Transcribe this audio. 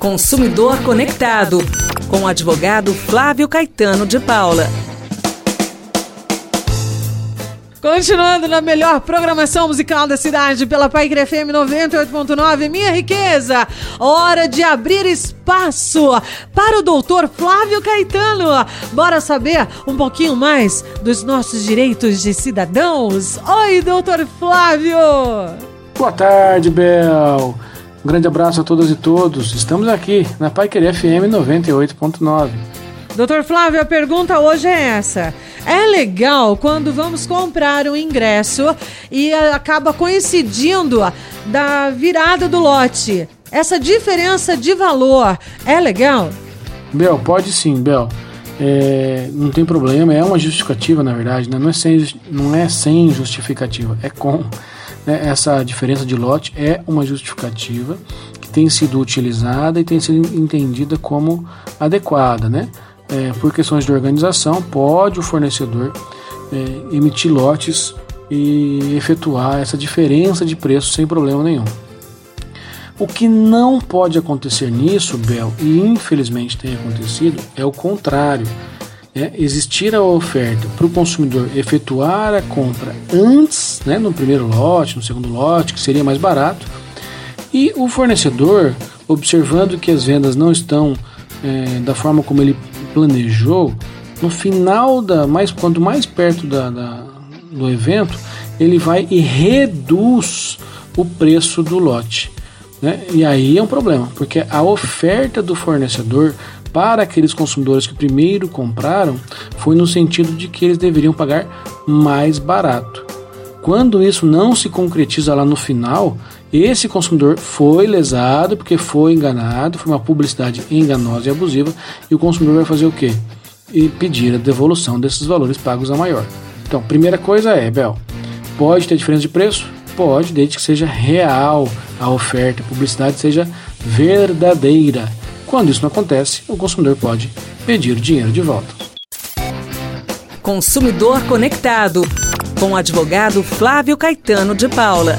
Consumidor Conectado, com o advogado Flávio Caetano de Paula. Continuando na melhor programação musical da cidade pela Paique FM 98.9, minha riqueza, hora de abrir espaço para o doutor Flávio Caetano. Bora saber um pouquinho mais dos nossos direitos de cidadãos? Oi, doutor Flávio! Boa tarde, Bel. Um grande abraço a todas e todos. Estamos aqui na Pai Querer FM 98.9. Doutor Flávio, a pergunta hoje é essa. É legal quando vamos comprar um ingresso e acaba coincidindo da virada do lote. Essa diferença de valor é legal? Bel, pode sim, Bel. É, não tem problema, é uma justificativa, na verdade, né? não, é sem, não é sem justificativa, é com né, essa diferença de lote é uma justificativa que tem sido utilizada e tem sido entendida como adequada, né? É, por questões de organização, pode o fornecedor é, emitir lotes e efetuar essa diferença de preço sem problema nenhum. O que não pode acontecer nisso, Bel, e infelizmente tem acontecido, é o contrário é, existir a oferta para o consumidor efetuar a compra antes, né, no primeiro lote, no segundo lote, que seria mais barato, e o fornecedor, observando que as vendas não estão é, da forma como ele planejou, no final da mais quanto mais perto da, da, do evento, ele vai e reduz o preço do lote. Né? E aí é um problema, porque a oferta do fornecedor para aqueles consumidores que primeiro compraram foi no sentido de que eles deveriam pagar mais barato. Quando isso não se concretiza lá no final, esse consumidor foi lesado porque foi enganado, foi uma publicidade enganosa e abusiva, e o consumidor vai fazer o quê? E pedir a devolução desses valores pagos a maior. Então, primeira coisa é, Bel, pode ter diferença de preço? Pode, desde que seja real a oferta, a publicidade seja verdadeira. Quando isso não acontece, o consumidor pode pedir o dinheiro de volta. Consumidor Conectado, com o advogado Flávio Caetano de Paula.